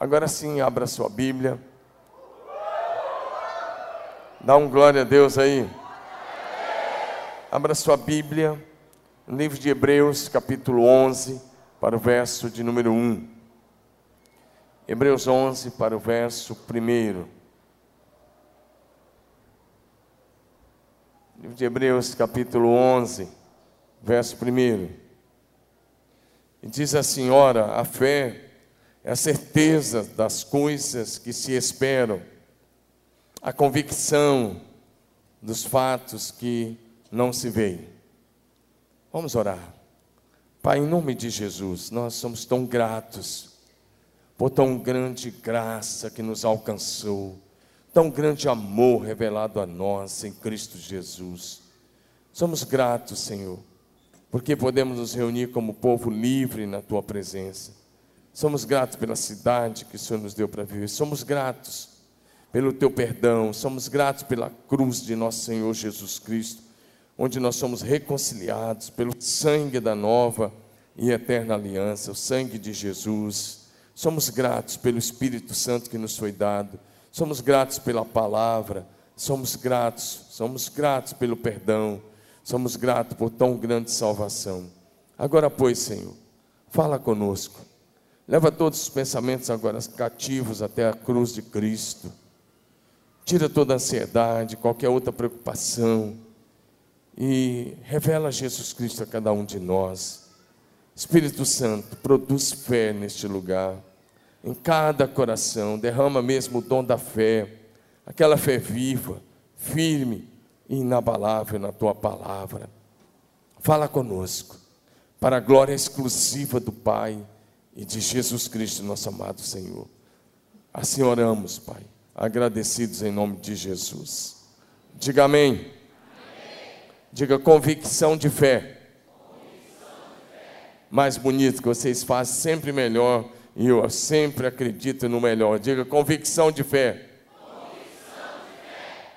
Agora sim, abra sua Bíblia. Dá um glória a Deus aí. Abra sua Bíblia, livro de Hebreus, capítulo 11, para o verso de número 1. Hebreus 11, para o verso 1. Livro de Hebreus, capítulo 11, verso 1. E diz assim: Ora, a fé é a certeza das coisas que se esperam, a convicção dos fatos que não se veem. Vamos orar. Pai, em nome de Jesus, nós somos tão gratos por tão grande graça que nos alcançou, tão grande amor revelado a nós em Cristo Jesus. Somos gratos, Senhor, porque podemos nos reunir como povo livre na tua presença. Somos gratos pela cidade que o Senhor nos deu para viver. Somos gratos pelo teu perdão. Somos gratos pela cruz de nosso Senhor Jesus Cristo, onde nós somos reconciliados pelo sangue da nova e eterna aliança, o sangue de Jesus. Somos gratos pelo Espírito Santo que nos foi dado. Somos gratos pela palavra. Somos gratos, somos gratos pelo perdão. Somos gratos por tão grande salvação. Agora, pois, Senhor, fala conosco Leva todos os pensamentos agora cativos até a cruz de Cristo. Tira toda a ansiedade, qualquer outra preocupação. E revela Jesus Cristo a cada um de nós. Espírito Santo, produz fé neste lugar. Em cada coração, derrama mesmo o dom da fé. Aquela fé viva, firme e inabalável na tua palavra. Fala conosco, para a glória exclusiva do Pai e de Jesus Cristo, nosso amado Senhor. Assim oramos, Pai, agradecidos em nome de Jesus. Diga amém. amém. Diga convicção de, fé. convicção de fé. Mais bonito que vocês fazem, sempre melhor. E eu sempre acredito no melhor. Diga convicção de fé. Convicção de fé.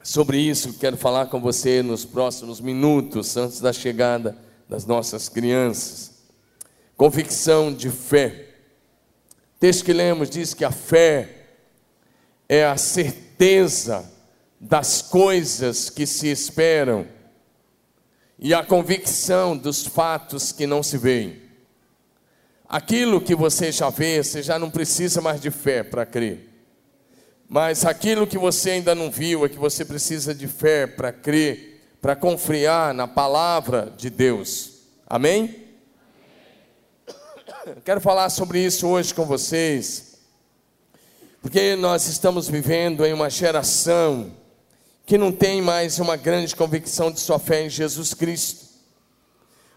Sobre isso, quero falar com você nos próximos minutos, antes da chegada das nossas crianças. Convicção de fé. O texto que lemos diz que a fé é a certeza das coisas que se esperam e a convicção dos fatos que não se veem. Aquilo que você já vê, você já não precisa mais de fé para crer. Mas aquilo que você ainda não viu é que você precisa de fé para crer para confiar na palavra de Deus. Amém? Quero falar sobre isso hoje com vocês, porque nós estamos vivendo em uma geração que não tem mais uma grande convicção de sua fé em Jesus Cristo.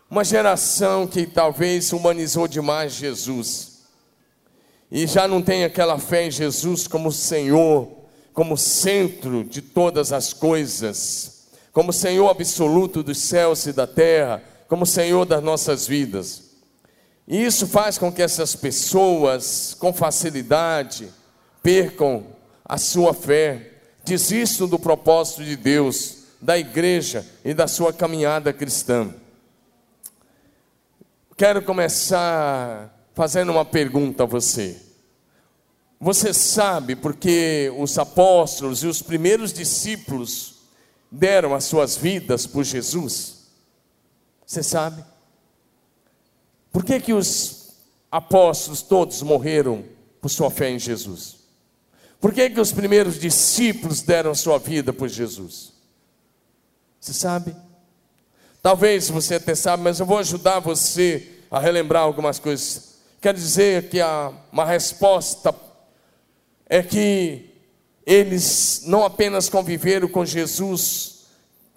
Uma geração que talvez humanizou demais Jesus e já não tem aquela fé em Jesus como Senhor, como centro de todas as coisas como Senhor absoluto dos céus e da terra, como Senhor das nossas vidas. E isso faz com que essas pessoas, com facilidade, percam a sua fé, desistam do propósito de Deus, da igreja e da sua caminhada cristã. Quero começar fazendo uma pergunta a você. Você sabe porque os apóstolos e os primeiros discípulos deram as suas vidas por Jesus? Você sabe? Por que, que os apóstolos todos morreram por sua fé em Jesus? Por que, que os primeiros discípulos deram sua vida por Jesus? Você sabe? Talvez você até sabe, mas eu vou ajudar você a relembrar algumas coisas. Quero dizer que a, uma resposta é que eles não apenas conviveram com Jesus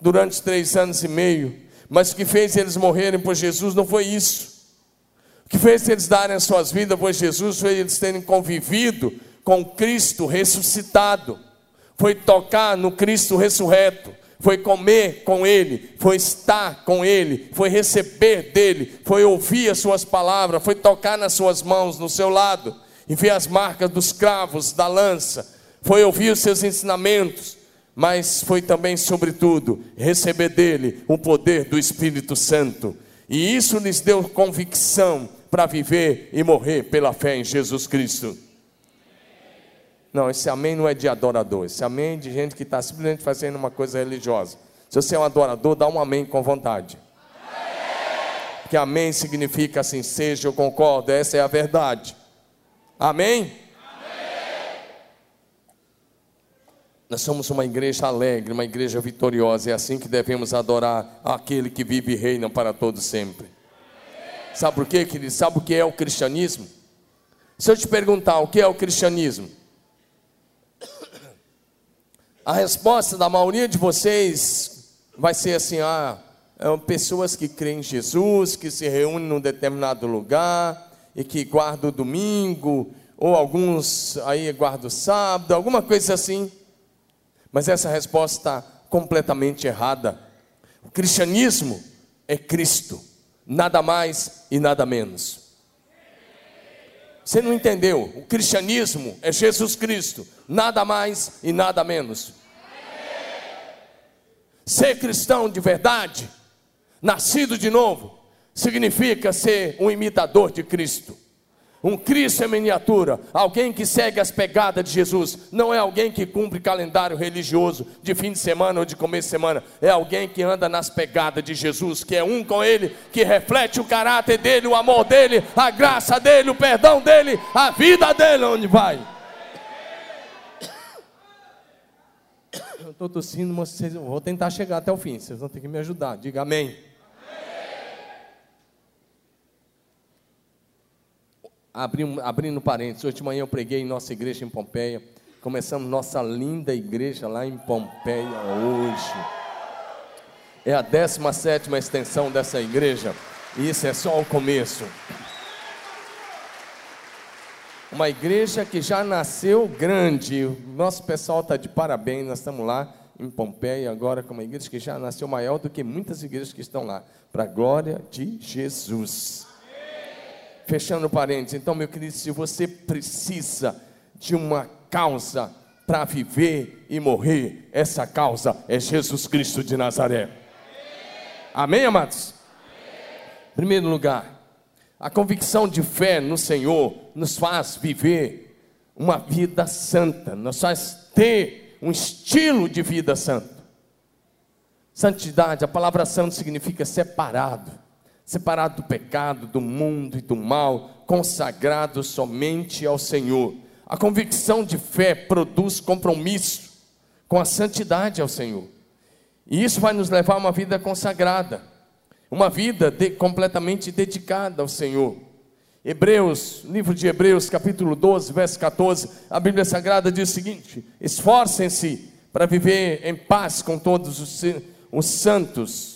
durante três anos e meio, mas o que fez eles morrerem por Jesus não foi isso. O que fez eles darem as suas vidas por Jesus foi eles terem convivido com Cristo ressuscitado, foi tocar no Cristo ressurreto, foi comer com Ele, foi estar com Ele, foi receber dele, foi ouvir as Suas palavras, foi tocar nas Suas mãos, no seu lado, e ver as marcas dos cravos, da lança, foi ouvir os seus ensinamentos, mas foi também, sobretudo, receber dele o poder do Espírito Santo. E isso lhes deu convicção para viver e morrer pela fé em Jesus Cristo. Não, esse amém não é de adorador, esse amém é de gente que está simplesmente fazendo uma coisa religiosa. Se você é um adorador, dá um amém com vontade. Porque amém significa assim seja, eu concordo, essa é a verdade. Amém? Nós somos uma igreja alegre, uma igreja vitoriosa, é assim que devemos adorar aquele que vive e reina para todos sempre. Sabe por quê, querido? Sabe o que é o cristianismo? Se eu te perguntar o que é o cristianismo, a resposta da maioria de vocês vai ser assim: ah, é pessoas que creem em Jesus, que se reúnem num determinado lugar e que guardam o domingo, ou alguns aí guardam o sábado, alguma coisa assim. Mas essa resposta está completamente errada. O cristianismo é Cristo nada mais e nada menos. Você não entendeu? O cristianismo é Jesus Cristo, nada mais e nada menos. Ser cristão de verdade, nascido de novo, significa ser um imitador de Cristo. Um Cristo em miniatura, alguém que segue as pegadas de Jesus, não é alguém que cumpre calendário religioso de fim de semana ou de começo de semana, é alguém que anda nas pegadas de Jesus, que é um com Ele, que reflete o caráter dele, o amor dele, a graça dele, o perdão dele, a vida dele, onde vai. Eu estou tossindo, mas vocês, vou tentar chegar até o fim, vocês vão ter que me ajudar, diga amém. Abrindo, abrindo parênteses, hoje de manhã eu preguei em nossa igreja em Pompeia. Começamos nossa linda igreja lá em Pompeia hoje. É a 17 extensão dessa igreja. E isso é só o começo. Uma igreja que já nasceu grande. O nosso pessoal está de parabéns. Nós estamos lá em Pompeia agora com uma igreja que já nasceu maior do que muitas igrejas que estão lá. Para a glória de Jesus. Fechando parênteses, então, meu querido, se você precisa de uma causa para viver e morrer, essa causa é Jesus Cristo de Nazaré. Amém, amados? Em primeiro lugar, a convicção de fé no Senhor nos faz viver uma vida santa, nos faz ter um estilo de vida santo. Santidade, a palavra santo significa separado separado do pecado, do mundo e do mal, consagrado somente ao Senhor. A convicção de fé produz compromisso com a santidade ao Senhor. E isso vai nos levar a uma vida consagrada, uma vida de, completamente dedicada ao Senhor. Hebreus, livro de Hebreus, capítulo 12, verso 14, a Bíblia Sagrada diz o seguinte: esforcem-se para viver em paz com todos os, os santos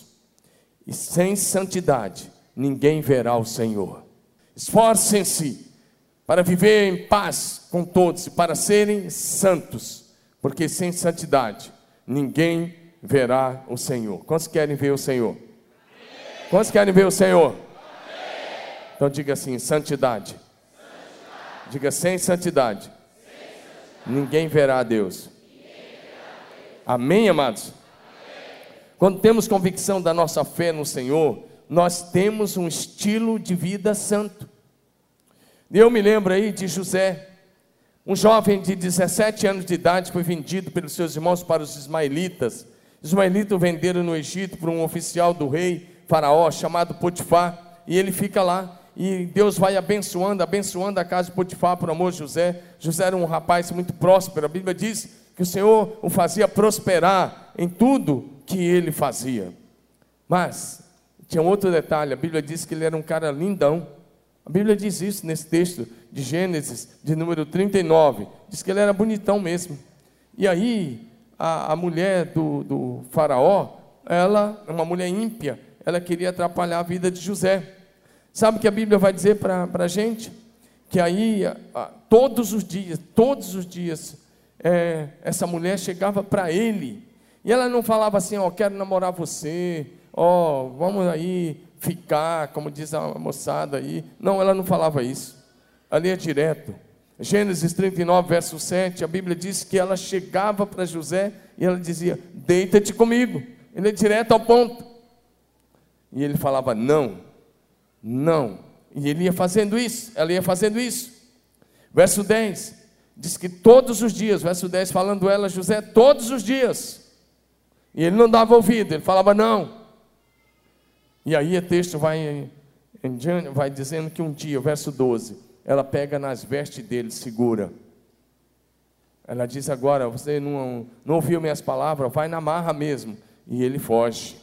e sem santidade ninguém verá o Senhor. Esforcem-se para viver em paz com todos e para serem santos, porque sem santidade ninguém verá o Senhor. Quantos querem ver o Senhor? Quantos querem ver o Senhor? Então diga assim: santidade. Diga sem santidade. Ninguém verá a Deus. Amém, amados? Quando temos convicção da nossa fé no Senhor, nós temos um estilo de vida santo. Eu me lembro aí de José, um jovem de 17 anos de idade foi vendido pelos seus irmãos para os ismaelitas. Os ismaelitas venderam no Egito por um oficial do rei Faraó chamado Potifar, e ele fica lá. E Deus vai abençoando, abençoando a casa de Potifar por amor de José. José era um rapaz muito próspero. A Bíblia diz que o Senhor o fazia prosperar em tudo que ele fazia. Mas tinha um outro detalhe, a Bíblia diz que ele era um cara lindão. A Bíblia diz isso nesse texto de Gênesis, de número 39. Diz que ele era bonitão mesmo. E aí, a, a mulher do, do faraó, ela, uma mulher ímpia, ela queria atrapalhar a vida de José. Sabe o que a Bíblia vai dizer para a gente? Que aí, todos os dias, todos os dias, é, essa mulher chegava para ele e ela não falava assim, ó, oh, quero namorar você, ó, oh, vamos aí ficar, como diz a moçada aí. Não, ela não falava isso. Ali é direto. Gênesis 39, verso 7, a Bíblia diz que ela chegava para José e ela dizia: Deita-te comigo. Ele é direto ao ponto. E ele falava: Não, não, E ele ia fazendo isso, ela ia fazendo isso. Verso 10, diz que todos os dias, verso 10, falando ela, José, todos os dias. E ele não dava ouvido, ele falava não. E aí o texto vai, vai dizendo que um dia, verso 12, ela pega nas vestes dele, segura. Ela diz agora: Você não, não ouviu minhas palavras? Vai na marra mesmo. E ele foge.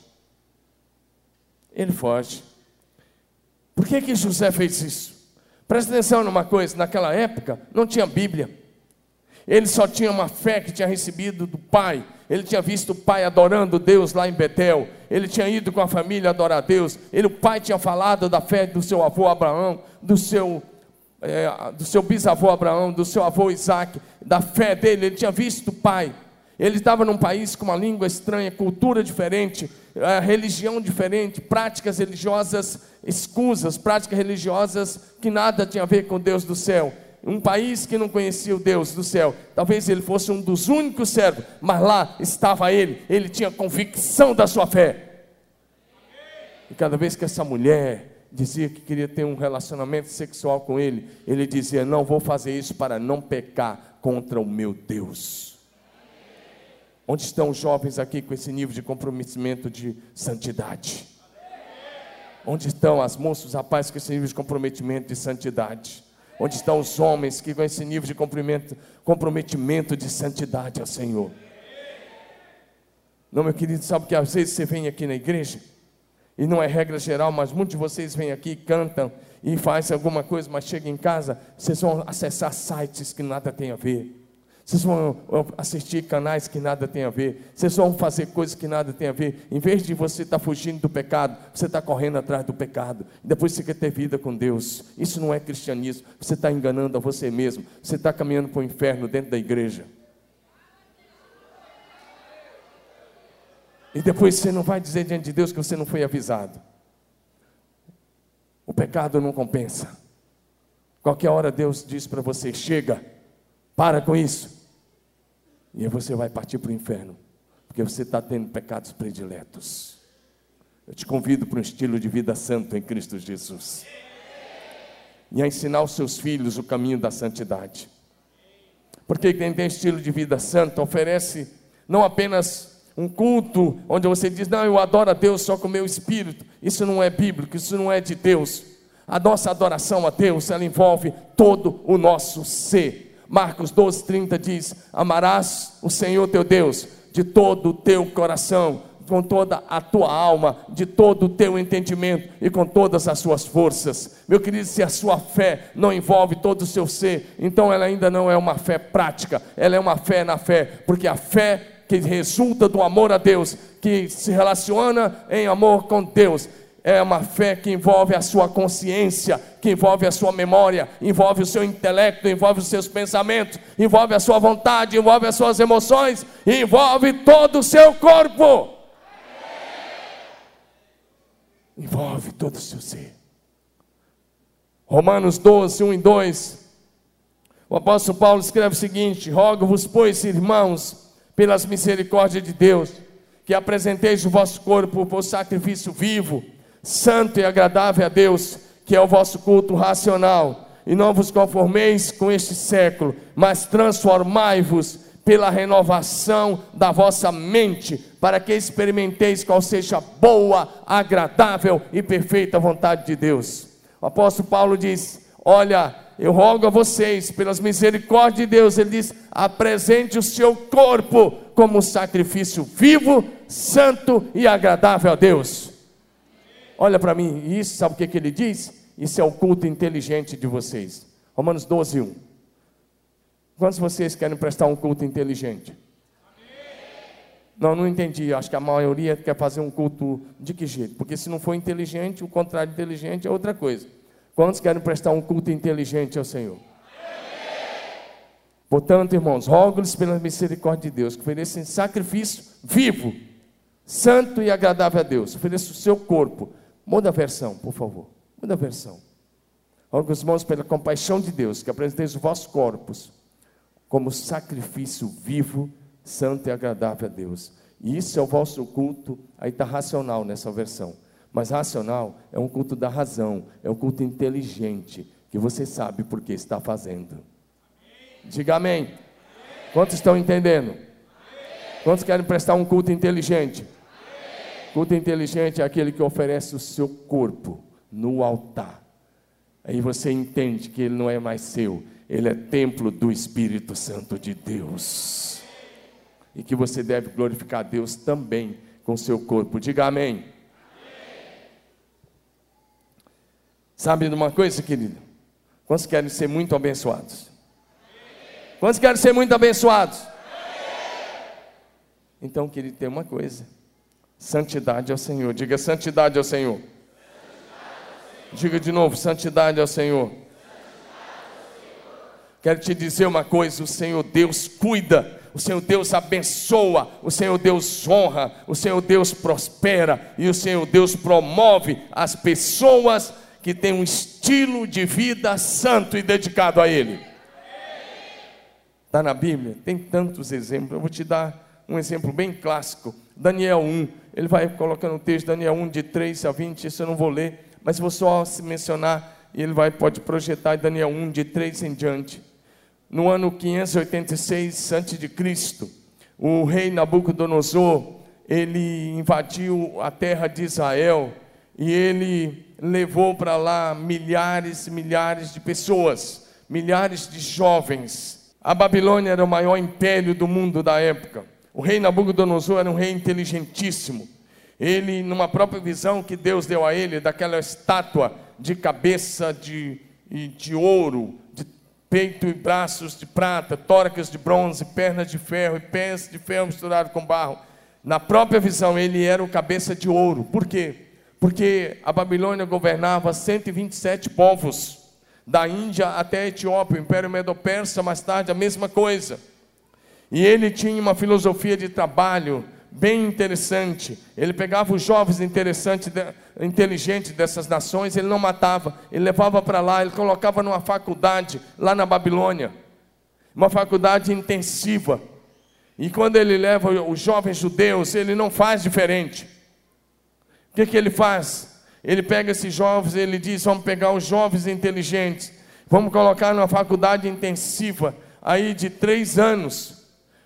Ele foge. Por que, que José fez isso? Presta atenção numa coisa: naquela época não tinha Bíblia. Ele só tinha uma fé que tinha recebido do pai. Ele tinha visto o pai adorando Deus lá em Betel. Ele tinha ido com a família adorar Deus. Ele, o pai tinha falado da fé do seu avô Abraão, do seu é, do seu bisavô Abraão, do seu avô Isaac, da fé dele, ele tinha visto o pai. Ele estava num país com uma língua estranha, cultura diferente, é, religião diferente, práticas religiosas escusas, práticas religiosas que nada tinha a ver com Deus do céu. Um país que não conhecia o Deus do céu. Talvez ele fosse um dos únicos servos, mas lá estava ele, ele tinha convicção da sua fé. E cada vez que essa mulher dizia que queria ter um relacionamento sexual com ele, ele dizia: Não vou fazer isso para não pecar contra o meu Deus. Onde estão os jovens aqui com esse nível de comprometimento de santidade? Onde estão as moças, os rapazes com esse nível de comprometimento de santidade? Onde estão os homens que com esse nível de comprometimento de santidade ao Senhor? Não, meu querido, sabe que às vezes você vem aqui na igreja e não é regra geral, mas muitos de vocês vêm aqui, cantam e fazem alguma coisa, mas chegam em casa, vocês vão acessar sites que nada tem a ver. Vocês vão assistir canais que nada tem a ver. Vocês vão fazer coisas que nada tem a ver. Em vez de você estar tá fugindo do pecado, você está correndo atrás do pecado. Depois você quer ter vida com Deus. Isso não é cristianismo. Você está enganando a você mesmo. Você está caminhando para o inferno dentro da igreja. E depois você não vai dizer diante de Deus que você não foi avisado. O pecado não compensa. Qualquer hora Deus diz para você: chega, para com isso. E você vai partir para o inferno, porque você está tendo pecados prediletos. Eu te convido para um estilo de vida santo em Cristo Jesus. E a ensinar os seus filhos o caminho da santidade. Porque quem tem estilo de vida santo oferece não apenas um culto onde você diz, não, eu adoro a Deus só com o meu espírito. Isso não é bíblico, isso não é de Deus. A nossa adoração a Deus, ela envolve todo o nosso ser. Marcos 12, 30 diz: Amarás o Senhor teu Deus de todo o teu coração, com toda a tua alma, de todo o teu entendimento e com todas as suas forças. Meu querido, se a sua fé não envolve todo o seu ser, então ela ainda não é uma fé prática, ela é uma fé na fé, porque a fé que resulta do amor a Deus, que se relaciona em amor com Deus. É uma fé que envolve a sua consciência, que envolve a sua memória, envolve o seu intelecto, envolve os seus pensamentos, envolve a sua vontade, envolve as suas emoções, envolve todo o seu corpo. Envolve todo o seu ser. Romanos 12, 1 e 2. O apóstolo Paulo escreve o seguinte: Rogo-vos, pois, irmãos, pelas misericórdias de Deus, que apresenteis o vosso corpo por sacrifício vivo, santo e agradável a Deus, que é o vosso culto racional. E não vos conformeis com este século, mas transformai-vos pela renovação da vossa mente, para que experimenteis qual seja boa, agradável e perfeita vontade de Deus. O apóstolo Paulo diz: Olha, eu rogo a vocês, pelas misericórdias de Deus, ele diz: apresente o seu corpo como sacrifício vivo, santo e agradável a Deus. Olha para mim, e isso sabe o que, que ele diz? Isso é o culto inteligente de vocês. Romanos 12, 1. Quantos de vocês querem prestar um culto inteligente? Não, não entendi. Acho que a maioria quer fazer um culto de que jeito? Porque se não for inteligente, o contrário de inteligente é outra coisa. Quantos querem prestar um culto inteligente ao Senhor? Portanto, irmãos, rogo-lhes pela misericórdia de Deus que ofereçam sacrifício vivo, santo e agradável a Deus. Ofereça o seu corpo. Muda a versão, por favor. Muda a versão. Rogo os irmãos pela compaixão de Deus que apresenteis os vossos corpos como sacrifício vivo, santo e agradável a Deus. E isso é o vosso culto, aí está racional nessa versão Mas racional é um culto da razão, é um culto inteligente, que você sabe por que está fazendo. Diga amém. Quantos estão entendendo? Quantos querem prestar um culto inteligente? Culto inteligente é aquele que oferece o seu corpo no altar. Aí você entende que ele não é mais seu, ele é templo do Espírito Santo de Deus. E que você deve glorificar Deus também com seu corpo. Diga amém. amém. Sabe de uma coisa, querido? Quantos querem ser muito abençoados? Quantos querem ser muito abençoados? Então, querido, tem uma coisa: santidade ao Senhor. Diga santidade ao Senhor. Diga de novo: santidade ao Senhor. Quero te dizer uma coisa: o Senhor Deus cuida, o Senhor Deus abençoa, o Senhor Deus honra, o Senhor Deus prospera e o Senhor Deus promove as pessoas que têm um estilo de vida santo e dedicado a Ele. Está na Bíblia, tem tantos exemplos. Eu vou te dar um exemplo bem clássico. Daniel 1, ele vai colocando o texto, Daniel 1, de 3 a 20, isso eu não vou ler, mas vou só se mencionar, e ele vai, pode projetar Daniel 1, de 3 em diante. No ano 586 a.C., o rei Nabucodonosor, ele invadiu a terra de Israel, e ele levou para lá milhares e milhares de pessoas, milhares de jovens, a Babilônia era o maior império do mundo da época. O rei Nabucodonosor era um rei inteligentíssimo. Ele, numa própria visão que Deus deu a ele, daquela estátua de cabeça de, de ouro, de peito e braços de prata, tórax de bronze, pernas de ferro e pés de ferro misturado com barro. Na própria visão, ele era o cabeça de ouro. Por quê? Porque a Babilônia governava 127 povos da Índia até a Etiópia, o Império Medo-Persa, mais tarde a mesma coisa. E ele tinha uma filosofia de trabalho bem interessante. Ele pegava os jovens interessantes, inteligentes dessas nações, ele não matava, ele levava para lá, ele colocava numa faculdade lá na Babilônia, uma faculdade intensiva. E quando ele leva os jovens judeus, ele não faz diferente. O que, que ele faz? Ele pega esses jovens, ele diz: vamos pegar os jovens inteligentes, vamos colocar numa faculdade intensiva, aí de três anos.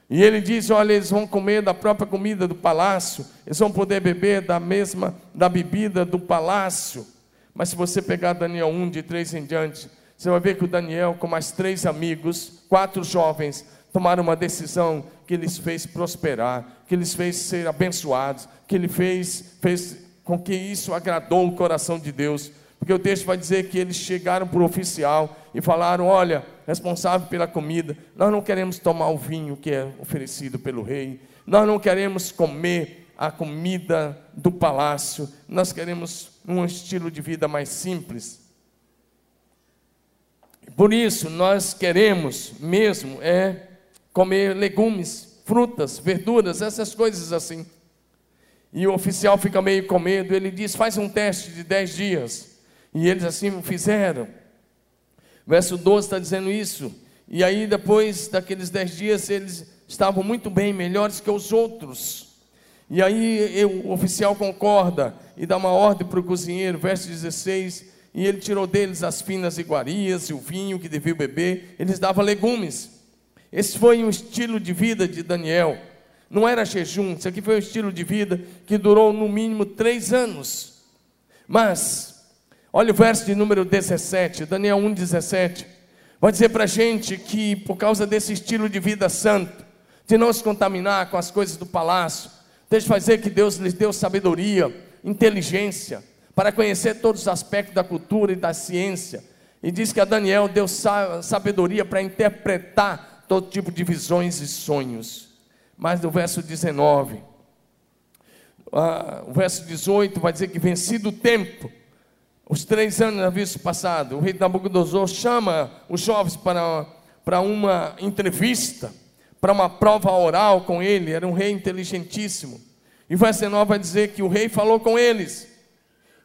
E ele diz: olha, eles vão comer da própria comida do palácio, eles vão poder beber da mesma, da bebida do palácio. Mas se você pegar Daniel 1, de três em diante, você vai ver que o Daniel, com mais três amigos, quatro jovens, tomaram uma decisão que lhes fez prosperar, que lhes fez ser abençoados, que lhe fez, fez com que isso agradou o coração de Deus. Porque o texto vai dizer que eles chegaram para o oficial e falaram: Olha, responsável pela comida, nós não queremos tomar o vinho que é oferecido pelo rei, nós não queremos comer a comida do palácio, nós queremos um estilo de vida mais simples. Por isso, nós queremos mesmo é comer legumes, frutas, verduras, essas coisas assim. E o oficial fica meio com medo. Ele diz: faz um teste de 10 dias. E eles assim fizeram. Verso 12 está dizendo isso. E aí, depois daqueles 10 dias, eles estavam muito bem, melhores que os outros. E aí o oficial concorda e dá uma ordem para o cozinheiro, verso 16. E ele tirou deles as finas iguarias e o vinho que deviam beber. Eles davam legumes. Esse foi o estilo de vida de Daniel não era jejum, isso aqui foi um estilo de vida que durou no mínimo três anos. Mas, olha o verso de número 17, Daniel 1,17, vai dizer para a gente que por causa desse estilo de vida santo, de não se contaminar com as coisas do palácio, deixa fazer que Deus lhes deu sabedoria, inteligência, para conhecer todos os aspectos da cultura e da ciência. E diz que a Daniel deu sabedoria para interpretar todo tipo de visões e sonhos mas no verso 19. Ah, o verso 18 vai dizer que vencido o tempo, os três anos vista passado, o rei Nabucodonosor chama os jovens para, para uma entrevista, para uma prova oral com ele, era um rei inteligentíssimo. E o verso 19 vai dizer que o rei falou com eles,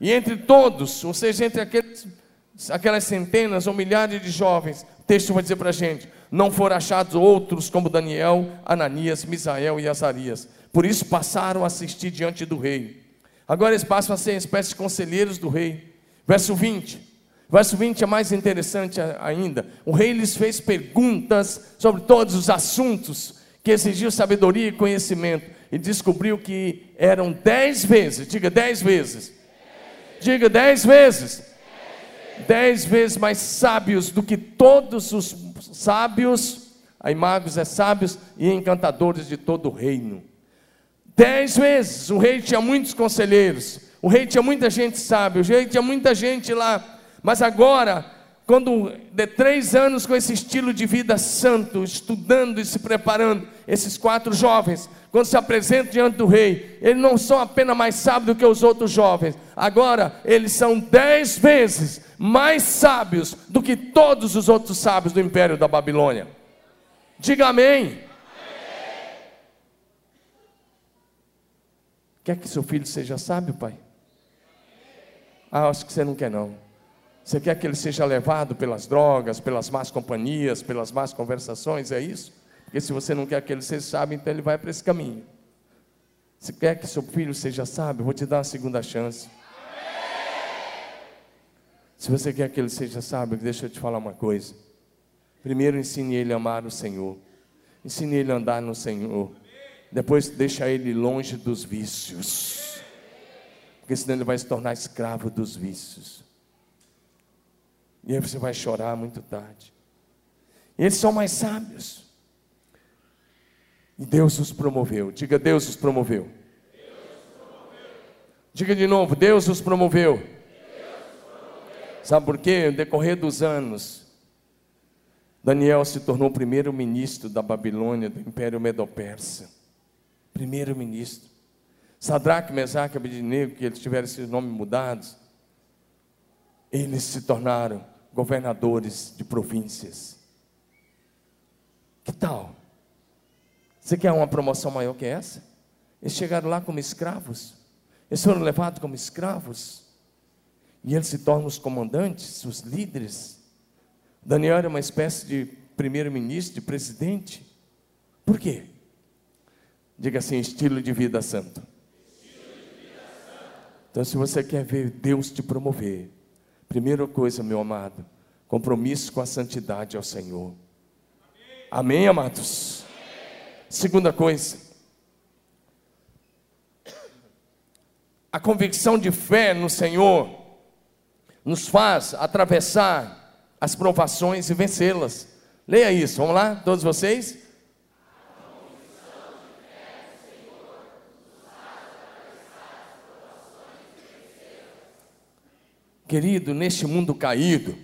e entre todos, ou seja, entre aqueles, aquelas centenas ou milhares de jovens, o texto vai dizer para a gente: não foram achados outros como Daniel, Ananias, Misael e Azarias. Por isso passaram a assistir diante do rei. Agora eles passam a ser uma espécie de conselheiros do rei. Verso 20. Verso 20 é mais interessante ainda. O rei lhes fez perguntas sobre todos os assuntos que exigiam sabedoria e conhecimento. E descobriu que eram dez vezes, diga dez vezes, diga dez vezes, dez vezes mais sábios do que todos os sábios, aí magos é sábios e encantadores de todo o reino. Dez vezes, o rei tinha muitos conselheiros, o rei tinha muita gente sábia, o rei tinha muita gente lá mas agora, quando de três anos com esse estilo de vida santo, estudando e se preparando, esses quatro jovens, quando se apresentam diante do rei, eles não são apenas mais sábios do que os outros jovens, agora eles são dez vezes mais sábios do que todos os outros sábios do império da Babilônia. Diga amém. Quer que seu filho seja sábio, pai? Ah, acho que você não quer não. Você quer que ele seja levado pelas drogas, pelas más companhias, pelas más conversações? É isso? Porque se você não quer que ele seja sábio, então ele vai para esse caminho. Se quer que seu filho seja sábio, vou te dar uma segunda chance. Se você quer que ele seja sábio, deixa eu te falar uma coisa. Primeiro ensine ele a amar o Senhor. Ensine ele a andar no Senhor. Depois deixa ele longe dos vícios. Porque senão ele vai se tornar escravo dos vícios. E aí você vai chorar muito tarde. Eles são mais sábios. E Deus os promoveu. Diga, Deus os promoveu. Diga de novo, Deus os promoveu. Sabe por quê? No decorrer dos anos, Daniel se tornou primeiro-ministro da Babilônia, do Império Medo-Persa. Primeiro-ministro. Sadraque, Mesaque e Abednego, que eles tiveram esses nomes mudados, eles se tornaram governadores de províncias. Que tal? Você quer uma promoção maior que essa? Eles chegaram lá como escravos, eles foram levados como escravos, e eles se tornam os comandantes, os líderes. Daniel era uma espécie de primeiro-ministro, de presidente. Por quê? Diga assim: estilo de vida santo. Então, se você quer ver Deus te promover, Primeira coisa, meu amado, compromisso com a santidade ao Senhor. Amém, Amém amados? Amém. Segunda coisa, a convicção de fé no Senhor nos faz atravessar as provações e vencê-las. Leia isso, vamos lá, todos vocês? Querido, neste mundo caído,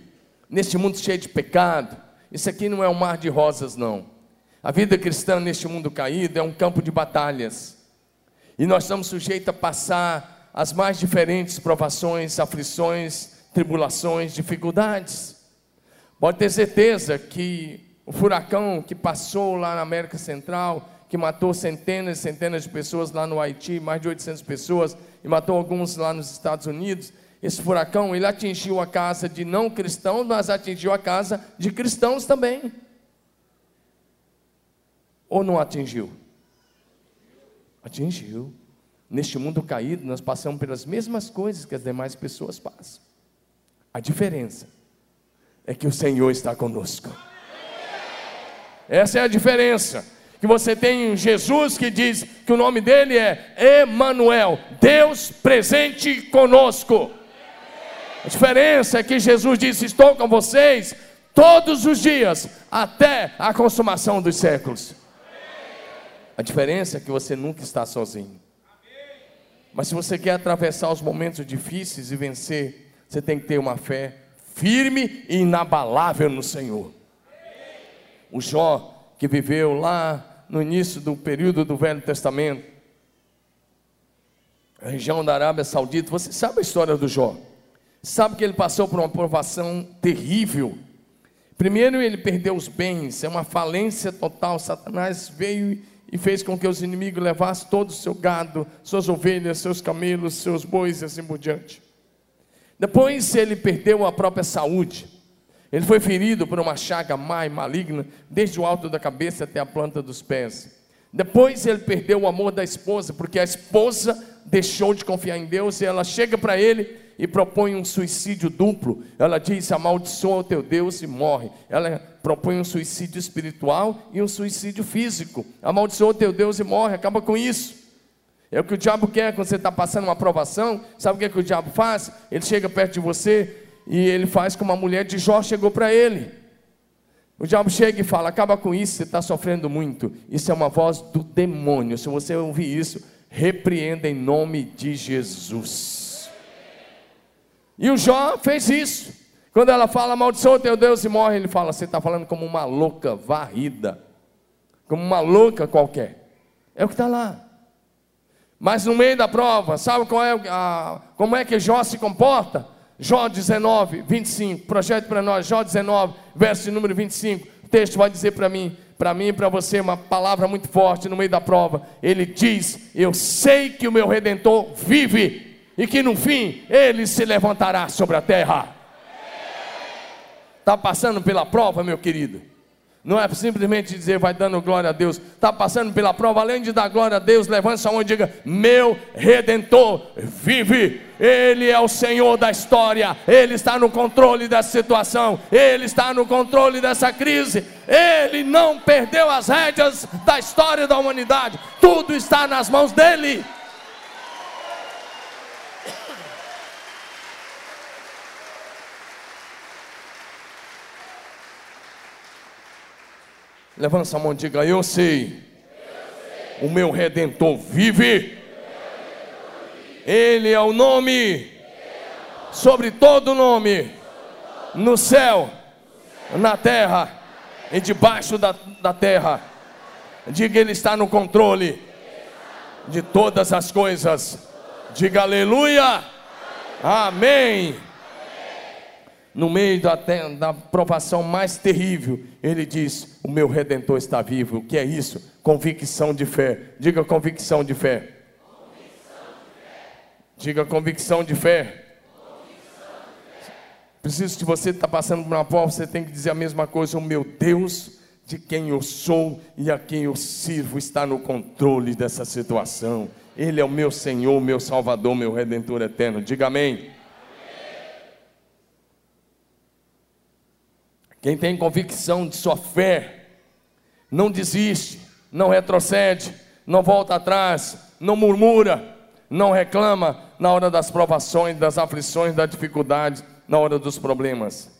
neste mundo cheio de pecado, isso aqui não é um mar de rosas, não. A vida cristã neste mundo caído é um campo de batalhas. E nós estamos sujeitos a passar as mais diferentes provações, aflições, tribulações, dificuldades. Pode ter certeza que o furacão que passou lá na América Central, que matou centenas e centenas de pessoas lá no Haiti, mais de 800 pessoas, e matou alguns lá nos Estados Unidos, esse furacão, ele atingiu a casa de não cristãos, mas atingiu a casa de cristãos também. Ou não atingiu? Atingiu. Neste mundo caído, nós passamos pelas mesmas coisas que as demais pessoas passam. A diferença é que o Senhor está conosco. Essa é a diferença. Que você tem Jesus que diz que o nome dele é Emanuel, Deus presente conosco. A diferença é que Jesus disse: Estou com vocês todos os dias, até a consumação dos séculos. A diferença é que você nunca está sozinho. Mas se você quer atravessar os momentos difíceis e vencer, você tem que ter uma fé firme e inabalável no Senhor. O Jó, que viveu lá no início do período do Velho Testamento, a região da Arábia Saudita, você sabe a história do Jó? Sabe que ele passou por uma provação terrível. Primeiro, ele perdeu os bens, é uma falência total. Satanás veio e fez com que os inimigos levassem todo o seu gado, suas ovelhas, seus camelos, seus bois e assim por diante. Depois, ele perdeu a própria saúde. Ele foi ferido por uma chaga má e maligna, desde o alto da cabeça até a planta dos pés. Depois, ele perdeu o amor da esposa, porque a esposa deixou de confiar em Deus e ela chega para ele e propõe um suicídio duplo. Ela diz: amaldiçoa o teu Deus e morre. Ela propõe um suicídio espiritual e um suicídio físico. Amaldiçoa o teu Deus e morre, acaba com isso. É o que o diabo quer quando você está passando uma aprovação. Sabe o que, é que o diabo faz? Ele chega perto de você e ele faz como a mulher de Jó chegou para ele. O diabo chega e fala: acaba com isso, você está sofrendo muito. Isso é uma voz do demônio. Se você ouvir isso, repreenda em nome de Jesus. E o Jó fez isso. Quando ela fala, maldição teu Deus e morre, ele fala: você está falando como uma louca varrida, como uma louca qualquer. É o que está lá. Mas no meio da prova, sabe qual é a, como é que Jó se comporta? Jó 19, 25, projete para nós, Jó 19, verso de número 25. O texto vai dizer para mim, para mim e para você, uma palavra muito forte no meio da prova. Ele diz: Eu sei que o meu redentor vive e que no fim ele se levantará sobre a terra. Está passando pela prova, meu querido? Não é simplesmente dizer vai dando glória a Deus. Está passando pela prova, além de dar glória a Deus, levante sua mão e diga: Meu redentor vive. Ele é o Senhor da história. Ele está no controle dessa situação. Ele está no controle dessa crise. Ele não perdeu as rédeas da história da humanidade. Tudo está nas mãos dele. Levanta a mão e diga: Eu sei. O meu redentor vive. Ele é o nome sobre todo nome no céu, na terra e debaixo da, da terra. Diga: Ele está no controle de todas as coisas. Diga aleluia. Amém no meio da, da provação mais terrível, ele diz: O meu redentor está vivo. O que é isso? Convicção de fé. Diga convicção de fé. Convicção de fé. Diga convicção de fé. Preciso que você está passando por uma prova, você tem que dizer a mesma coisa: O meu Deus, de quem eu sou e a quem eu sirvo, está no controle dessa situação. Ele é o meu Senhor, meu Salvador, meu Redentor eterno. Diga amém. Quem tem convicção de sua fé, não desiste, não retrocede, não volta atrás, não murmura, não reclama na hora das provações, das aflições, das dificuldades, na hora dos problemas.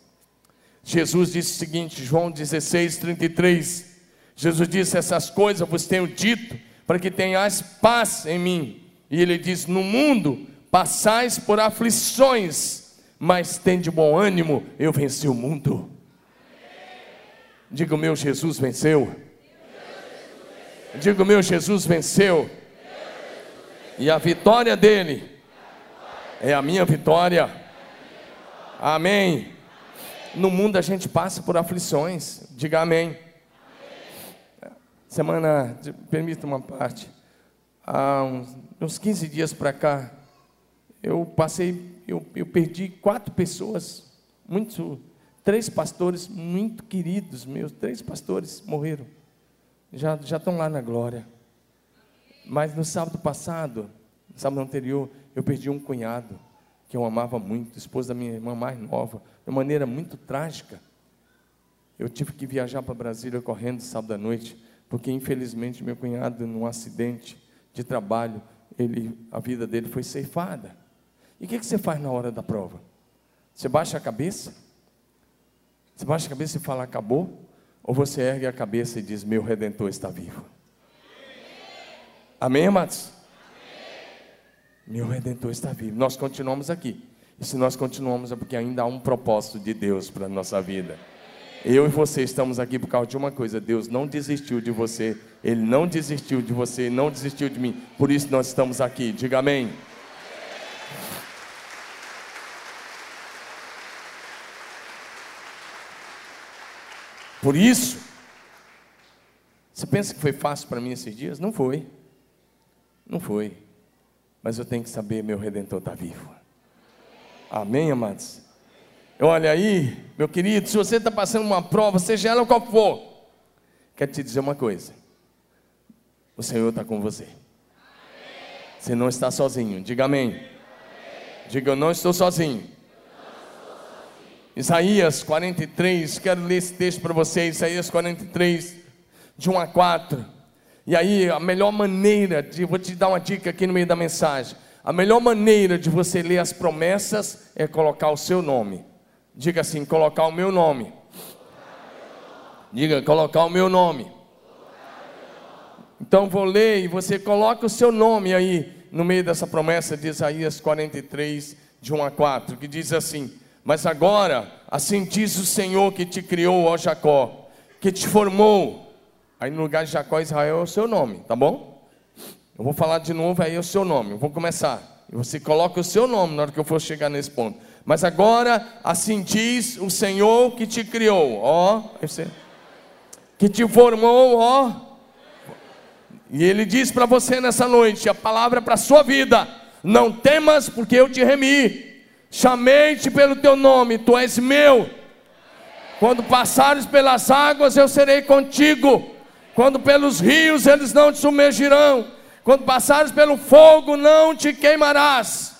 Jesus disse o seguinte, João 16, 33. Jesus disse: Essas coisas vos tenho dito, para que tenhais paz em mim. E ele diz: No mundo passais por aflições, mas tende bom ânimo, eu venci o mundo. Diga meu Jesus venceu. Diga meu Jesus venceu. E a vitória dele é a minha vitória. Amém. No mundo a gente passa por aflições. Diga amém. Semana, permita uma parte. Há uns, uns 15 dias para cá, eu passei, eu, eu perdi quatro pessoas muito Três pastores muito queridos meus, três pastores morreram. Já, já estão lá na glória. Mas no sábado passado, no sábado anterior, eu perdi um cunhado que eu amava muito, esposa da minha irmã mais nova, de maneira muito trágica. Eu tive que viajar para Brasília correndo sábado à noite, porque infelizmente meu cunhado, num acidente de trabalho, ele, a vida dele foi ceifada. E o que, que você faz na hora da prova? Você baixa a cabeça? Você baixa a cabeça e fala, acabou? Ou você ergue a cabeça e diz, meu redentor está vivo? Amém, amados? Meu redentor está vivo. Nós continuamos aqui. E se nós continuamos é porque ainda há um propósito de Deus para a nossa vida. Eu e você estamos aqui por causa de uma coisa: Deus não desistiu de você, Ele não desistiu de você, não desistiu de mim. Por isso nós estamos aqui. Diga amém. Por isso, você pensa que foi fácil para mim esses dias? Não foi. Não foi. Mas eu tenho que saber, meu redentor está vivo. Amém, amados? Olha aí, meu querido, se você está passando uma prova, seja ela qual for, quero te dizer uma coisa: o Senhor está com você. Você não está sozinho. Diga amém. Diga, eu não estou sozinho. Isaías 43, quero ler esse texto para vocês, Isaías 43, de 1 a 4. E aí, a melhor maneira de, vou te dar uma dica aqui no meio da mensagem. A melhor maneira de você ler as promessas é colocar o seu nome. Diga assim: colocar o meu nome. Diga, colocar o meu nome. Então vou ler e você coloca o seu nome aí no meio dessa promessa de Isaías 43, de 1 a 4, que diz assim: Mas agora, assim diz o Senhor que te criou, ó Jacó, que te formou. Aí no lugar de Jacó, Israel é o seu nome, tá bom? Eu vou falar de novo aí é o seu nome. Eu vou começar. E você coloca o seu nome na hora que eu for chegar nesse ponto. Mas agora, assim diz o Senhor que te criou, ó, que te formou, ó e ele diz para você nessa noite: a palavra para a sua vida. Não temas, porque eu te remi. Chamei-te pelo teu nome, tu és meu. Quando passares pelas águas, eu serei contigo. Quando pelos rios, eles não te submergirão. Quando passares pelo fogo, não te queimarás,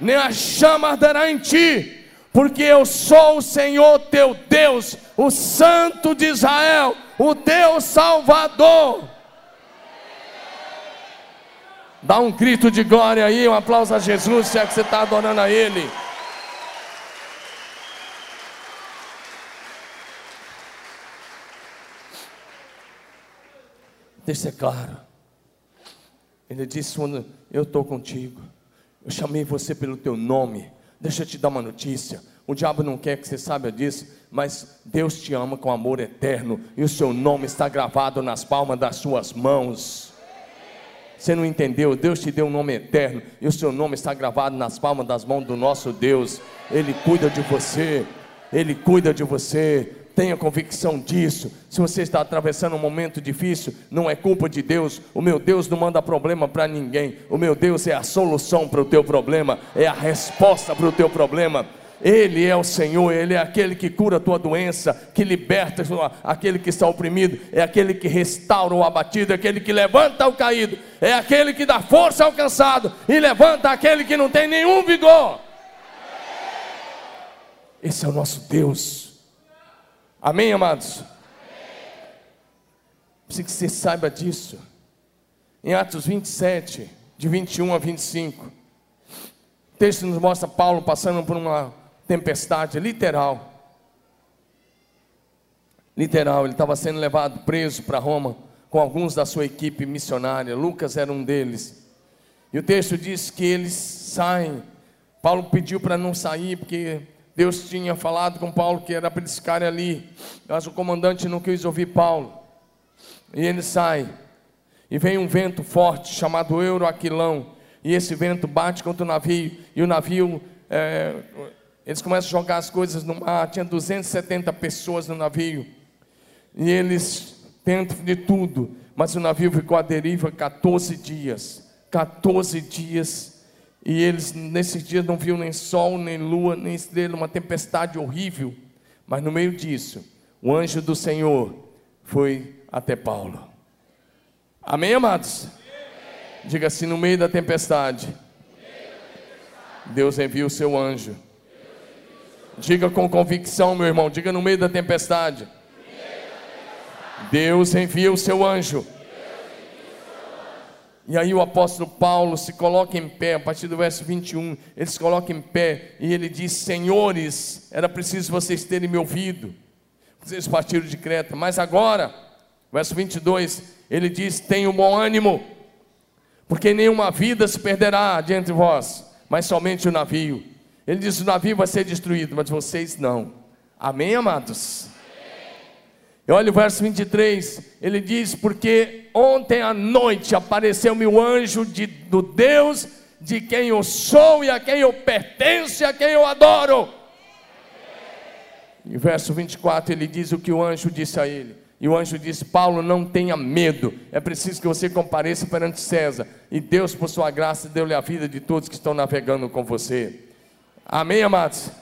nem a chama arderá em ti, porque eu sou o Senhor teu Deus, o Santo de Israel, o teu Salvador. Dá um grito de glória aí, um aplauso a Jesus, se é que você está adorando a Ele. Deixa ser claro. Ele disse: quando eu estou contigo, eu chamei você pelo teu nome. Deixa eu te dar uma notícia. O diabo não quer que você saiba disso, mas Deus te ama com amor eterno e o seu nome está gravado nas palmas das suas mãos. Você não entendeu? Deus te deu um nome eterno e o seu nome está gravado nas palmas das mãos do nosso Deus. Ele cuida de você. Ele cuida de você. Tenha convicção disso. Se você está atravessando um momento difícil, não é culpa de Deus. O meu Deus não manda problema para ninguém. O meu Deus é a solução para o teu problema, é a resposta para o teu problema. Ele é o Senhor, Ele é aquele que cura a tua doença, que liberta aquele que está oprimido, é aquele que restaura o abatido, é aquele que levanta o caído, é aquele que dá força ao cansado e levanta aquele que não tem nenhum vigor. Esse é o nosso Deus. Amém, amados? Preciso que você saiba disso. Em Atos 27, de 21 a 25, o texto nos mostra Paulo passando por uma tempestade literal. Literal, ele estava sendo levado preso para Roma com alguns da sua equipe missionária. Lucas era um deles. E o texto diz que eles saem. Paulo pediu para não sair, porque Deus tinha falado com Paulo que era para eles ficarem ali. Mas o comandante não quis ouvir Paulo. E ele sai. E vem um vento forte chamado Euroaquilão. E esse vento bate contra o navio. E o navio é, eles começam a jogar as coisas no mar. Tinha 270 pessoas no navio. E eles tentam de tudo. Mas o navio ficou à deriva 14 dias. 14 dias. E eles, nesses dias, não viam nem sol, nem lua, nem estrela. Uma tempestade horrível. Mas no meio disso, o anjo do Senhor foi até Paulo. Amém, amados? Diga assim: no meio da tempestade, Deus envia o seu anjo Diga com convicção, meu irmão, diga no meio da tempestade. Deus envia o seu anjo. E aí o apóstolo Paulo se coloca em pé, a partir do verso 21, ele se coloca em pé e ele diz: Senhores, era preciso vocês terem me ouvido. Vocês partiram de Creta, mas agora, verso 22, ele diz: Tenham bom ânimo, porque nenhuma vida se perderá diante de vós, mas somente o navio. Ele diz: o navio vai ser destruído, mas vocês não. Amém, amados? E olha o verso 23, ele diz: Porque ontem à noite apareceu-me o anjo de, do Deus de quem eu sou e a quem eu pertenço e a quem eu adoro. E verso 24 ele diz o que o anjo disse a ele. E o anjo disse: Paulo, não tenha medo, é preciso que você compareça perante César. E Deus, por sua graça, deu-lhe a vida de todos que estão navegando com você. Amém, amados?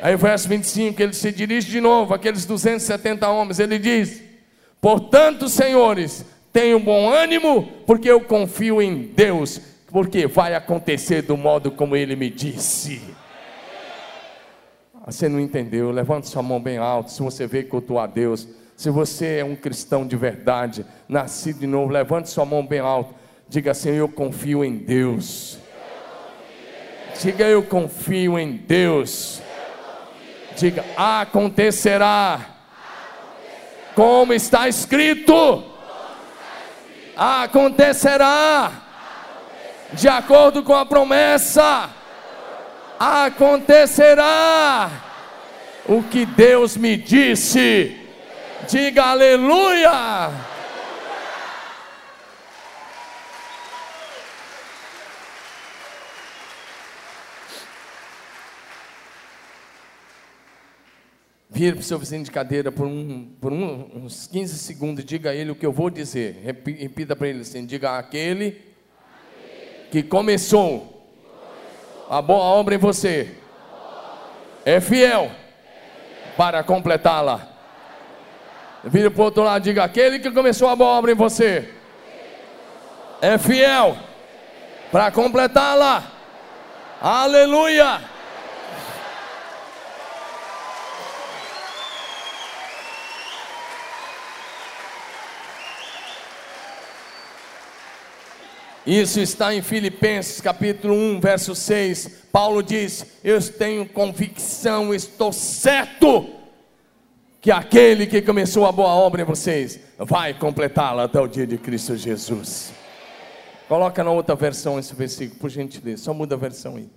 Aí o verso 25, ele se dirige de novo àqueles 270 homens, ele diz: Portanto, senhores, tenham bom ânimo, porque eu confio em Deus. porque vai acontecer do modo como ele me disse. Ah, você não entendeu? Levante sua mão bem alto. Se você veio cultuar a Deus, se você é um cristão de verdade, nascido de novo, levante sua mão bem alto. Diga assim: Eu confio em Deus. Diga: Eu confio em Deus. Diga: Acontecerá. Como está escrito. Acontecerá. De acordo com a promessa. Acontecerá. O que Deus me disse. Diga aleluia. Vire para o seu vizinho de cadeira por, um, por um, uns 15 segundos e diga a ele o que eu vou dizer. Repita para ele assim: diga aquele que começou a boa obra em você é fiel para completá-la. Vire para o outro lado, diga aquele que começou a boa obra em você é fiel para completá-la. Aleluia. Isso está em Filipenses capítulo 1, verso 6. Paulo diz: Eu tenho convicção, estou certo que aquele que começou a boa obra em vocês vai completá-la até o dia de Cristo Jesus. Coloca na outra versão esse versículo, por gentileza, só muda a versão aí.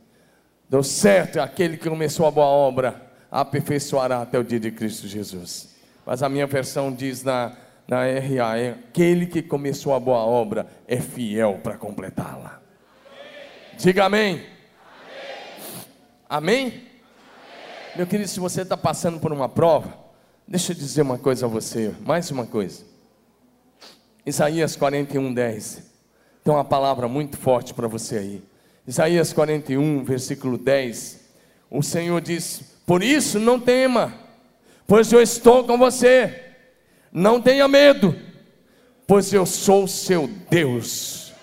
Deu certo, aquele que começou a boa obra aperfeiçoará até o dia de Cristo Jesus. Mas a minha versão diz na na RA, é aquele que começou a boa obra é fiel para completá-la. Diga. Amém? amém? Meu querido, se você está passando por uma prova, deixa eu dizer uma coisa a você, mais uma coisa. Isaías 41, 10. Tem uma palavra muito forte para você aí. Isaías 41, versículo 10. O Senhor diz: Por isso não tema, pois eu estou com você não tenha medo, pois eu sou seu Deus.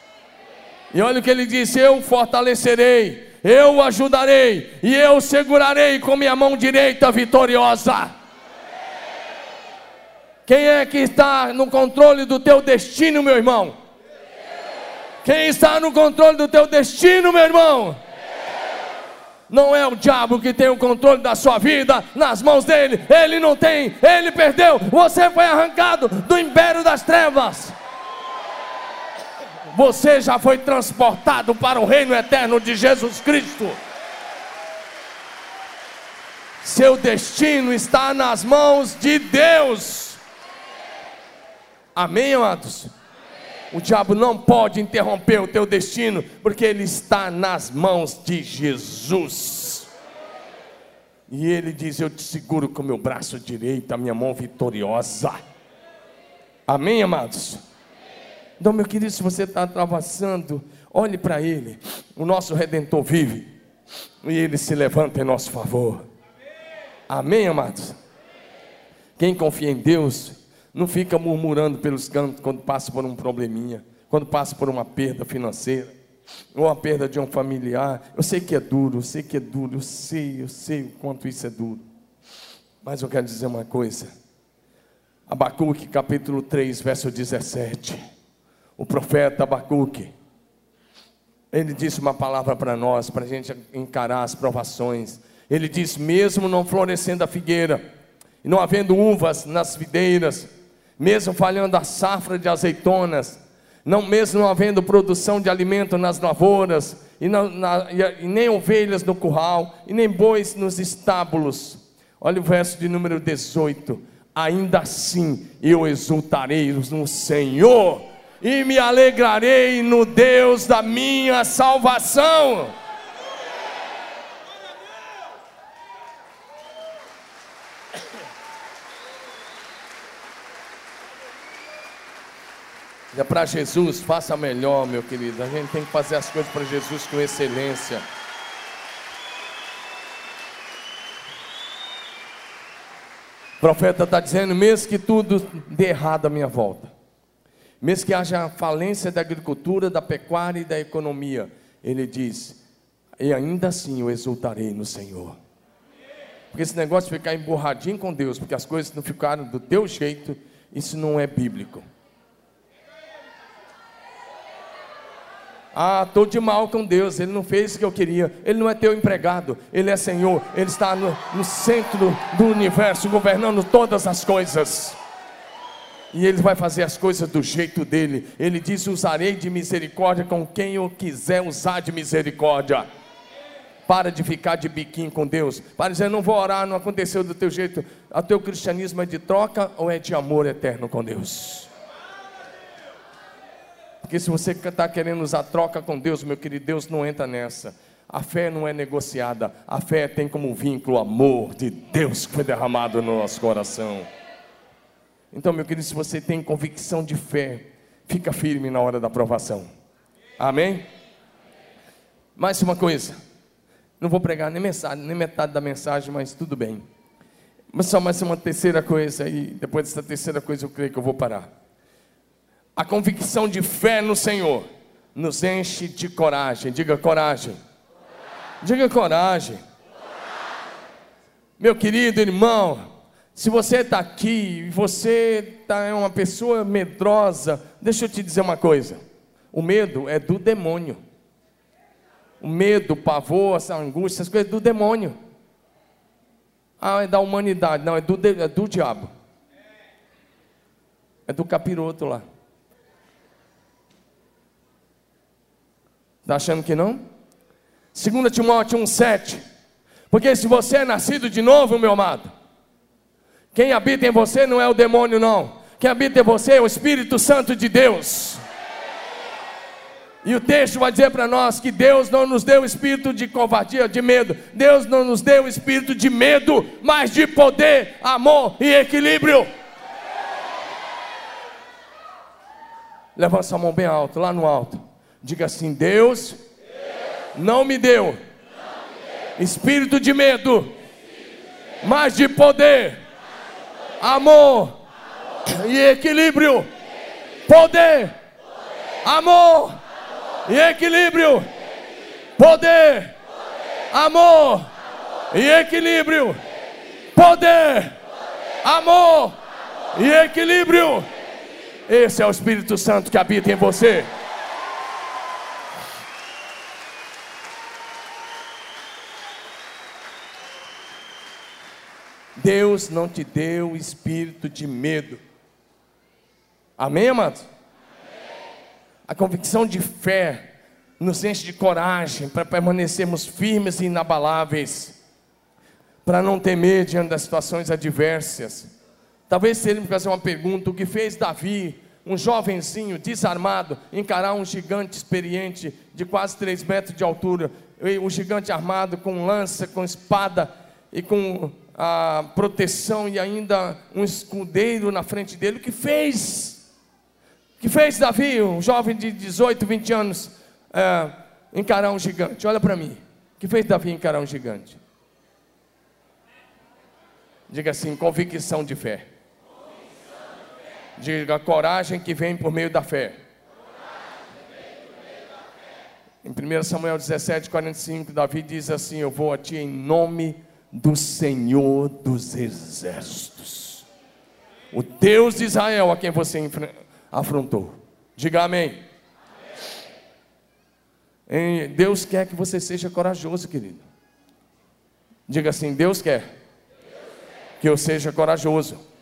E olha o que ele disse: Eu fortalecerei, eu ajudarei, e eu segurarei com minha mão direita vitoriosa. Quem é que está no controle do teu destino, meu irmão? Quem está no controle do teu destino, meu irmão? Não é o diabo que tem o controle da sua vida nas mãos dele. Ele não tem, ele perdeu. Você foi arrancado do império das trevas. Você já foi transportado para o reino eterno de Jesus Cristo. Seu destino está nas mãos de Deus. Amém, amados? O diabo não pode interromper o teu destino, porque ele está nas mãos de Jesus. E ele diz: Eu te seguro com meu braço direito, a minha mão vitoriosa. Amém, amados? Então, meu querido, se você está atravessando, olhe para Ele. O nosso Redentor vive. E Ele se levanta em nosso favor. Amém, amados? Quem confia em Deus, não fica murmurando pelos cantos quando passa por um probleminha, quando passa por uma perda financeira, ou a perda de um familiar. Eu sei que é duro, eu sei que é duro, eu sei, eu sei o quanto isso é duro. Mas eu quero dizer uma coisa. Abacuque capítulo 3, verso 17. O profeta Abacuque, ele disse uma palavra para nós, para a gente encarar as provações. Ele diz: mesmo não florescendo a figueira, e não havendo uvas nas videiras, mesmo falhando a safra de azeitonas, não mesmo não havendo produção de alimento nas lavouras, e, na, na, e, nem ovelhas no curral, e nem bois nos estábulos. Olha o verso de número 18. Ainda assim eu exultarei no Senhor, e me alegrarei no Deus da minha salvação. É para Jesus, faça melhor, meu querido. A gente tem que fazer as coisas para Jesus com excelência. O profeta está dizendo: mesmo que tudo dê errado à minha volta, mesmo que haja falência da agricultura, da pecuária e da economia, ele diz: e ainda assim eu exultarei no Senhor. Porque esse negócio de ficar emborradinho com Deus, porque as coisas não ficaram do teu jeito, isso não é bíblico. Ah, estou de mal com Deus, Ele não fez o que eu queria, Ele não é teu empregado, Ele é Senhor, Ele está no, no centro do universo, governando todas as coisas. E Ele vai fazer as coisas do jeito dele. Ele diz: Usarei de misericórdia com quem eu quiser usar de misericórdia. Para de ficar de biquinho com Deus. Para dizer, não vou orar, não aconteceu do teu jeito. O teu cristianismo é de troca ou é de amor eterno com Deus? Porque se você está querendo usar troca com Deus, meu querido, Deus não entra nessa. A fé não é negociada. A fé tem como vínculo o amor de Deus que foi derramado no nosso coração. Então, meu querido, se você tem convicção de fé, fica firme na hora da aprovação. Amém? Mais uma coisa. Não vou pregar nem mensagem, nem metade da mensagem, mas tudo bem. Mas só mais uma terceira coisa, e depois dessa terceira coisa eu creio que eu vou parar. A convicção de fé no Senhor nos enche de coragem. Diga coragem. coragem. Diga coragem. coragem. Meu querido irmão, se você está aqui e você tá, é uma pessoa medrosa, deixa eu te dizer uma coisa: o medo é do demônio. O medo, o pavor, essa angústia, essas coisas é do demônio. Ah, é da humanidade. Não, é do, é do diabo. É do capiroto lá. Está achando que não? 2 Timóteo 1,7. Porque se você é nascido de novo, meu amado, quem habita em você não é o demônio, não. Quem habita em você é o Espírito Santo de Deus. E o texto vai dizer para nós que Deus não nos deu espírito de covardia, de medo. Deus não nos deu espírito de medo, mas de poder, amor e equilíbrio. Levanta sua mão bem alto, lá no alto. Diga assim: Deus, Deus não, me deu, não me deu espírito de medo, mas de poder, amor, amor. e equilíbrio. Poder, amor e equilíbrio. Poder, amor e equilíbrio. Poder, amor e equilíbrio. Esse é o Espírito Santo que habita em você. Deus não te deu espírito de medo. Amém, amados? A convicção de fé nos enche de coragem para permanecermos firmes e inabaláveis, para não temer diante das situações adversas. Talvez seja me fazer uma pergunta: o que fez Davi, um jovenzinho desarmado, encarar um gigante experiente de quase 3 metros de altura, um gigante armado com lança, com espada e com a proteção e ainda um escudeiro na frente dele? O que fez? que fez Davi, um jovem de 18, 20 anos, é, encarar um gigante? Olha para mim. que fez Davi encarar um gigante? Diga assim: convicção de fé. Diga coragem que vem por meio da fé. Em 1 Samuel 17, 45, Davi diz assim: Eu vou a ti em nome do Senhor dos Exércitos, o Deus de Israel a quem você afrontou. Diga amém. amém. Deus quer que você seja corajoso, querido. Diga assim: Deus quer, Deus quer. que eu seja corajoso. Eu seja corajoso.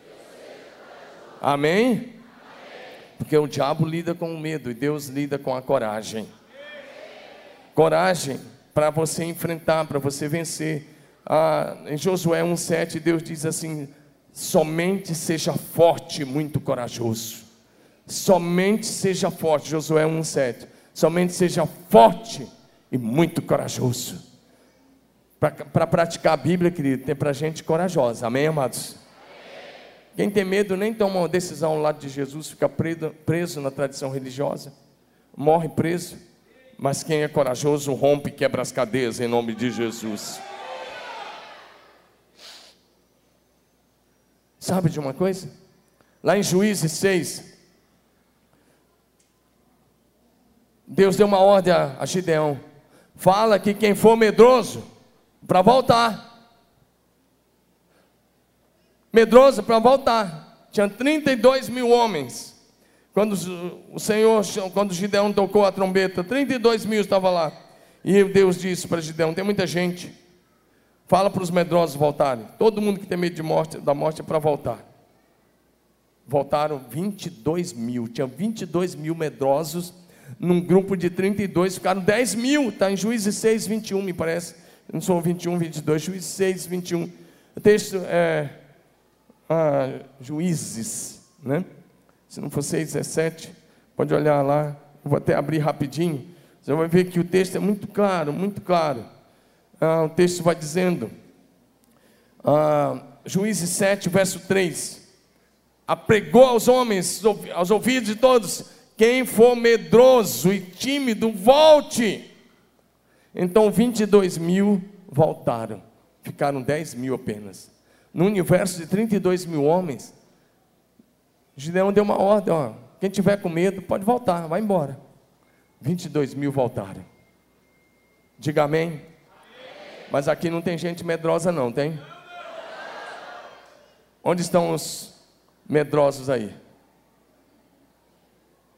Amém? amém? Porque o diabo lida com o medo e Deus lida com a coragem. Coragem para você enfrentar, para você vencer. Ah, em Josué 1,7, Deus diz assim: somente seja forte e muito corajoso. Somente seja forte, Josué 1,7. Somente seja forte e muito corajoso. Para praticar a Bíblia, querido, tem para gente corajosa, amém, amados? Quem tem medo nem toma uma decisão ao lado de Jesus, fica preso, preso na tradição religiosa, morre preso. Mas quem é corajoso rompe e quebra as cadeias em nome de Jesus. Sabe de uma coisa? Lá em Juízes 6, Deus deu uma ordem a Gideão: fala que quem for medroso, para voltar. Medroso para voltar. Tinha 32 mil homens. Quando o Senhor, quando Gideão tocou a trombeta, 32 mil estavam lá. E Deus disse para Gideão: tem muita gente. Fala para os medrosos voltarem. Todo mundo que tem medo de morte, da morte é para voltar. Voltaram 22 mil. Tinha 22 mil medrosos num grupo de 32, ficaram 10 mil. Está em Juízes 6, 21, me parece. Não sou 21, 22, Juízes 6, 21. O texto é ah, Juízes, né? Se não for 6, 17, pode olhar lá. Vou até abrir rapidinho. Você vai ver que o texto é muito claro, muito claro. Ah, o texto vai dizendo, ah, Juízes 7, verso 3: apregou aos homens, aos ouvidos de todos, quem for medroso e tímido, volte. Então 22 mil voltaram, ficaram 10 mil apenas. No universo de 32 mil homens, Gideão deu uma ordem: ó, quem tiver com medo pode voltar, vai embora. 22 mil voltaram. Diga amém. Mas aqui não tem gente medrosa, não, tem? Onde estão os medrosos aí?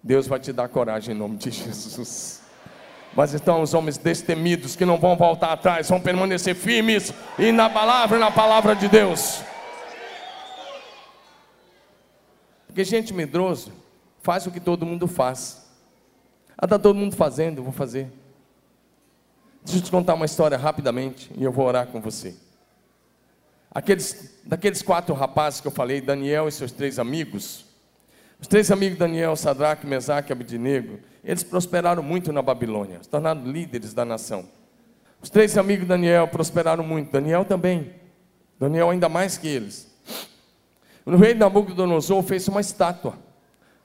Deus vai te dar coragem em nome de Jesus. Mas estão os homens destemidos que não vão voltar atrás, vão permanecer firmes e na palavra, na palavra de Deus. Porque gente medroso faz o que todo mundo faz. Ah, está todo mundo fazendo, vou fazer. Deixa eu te contar uma história rapidamente e eu vou orar com você. Aqueles, daqueles quatro rapazes que eu falei, Daniel e seus três amigos, os três amigos Daniel, Sadraque, Mesaque e Abednego, eles prosperaram muito na Babilônia, se tornaram líderes da nação. Os três amigos Daniel prosperaram muito, Daniel também. Daniel ainda mais que eles. O rei Nabucodonosor fez uma estátua,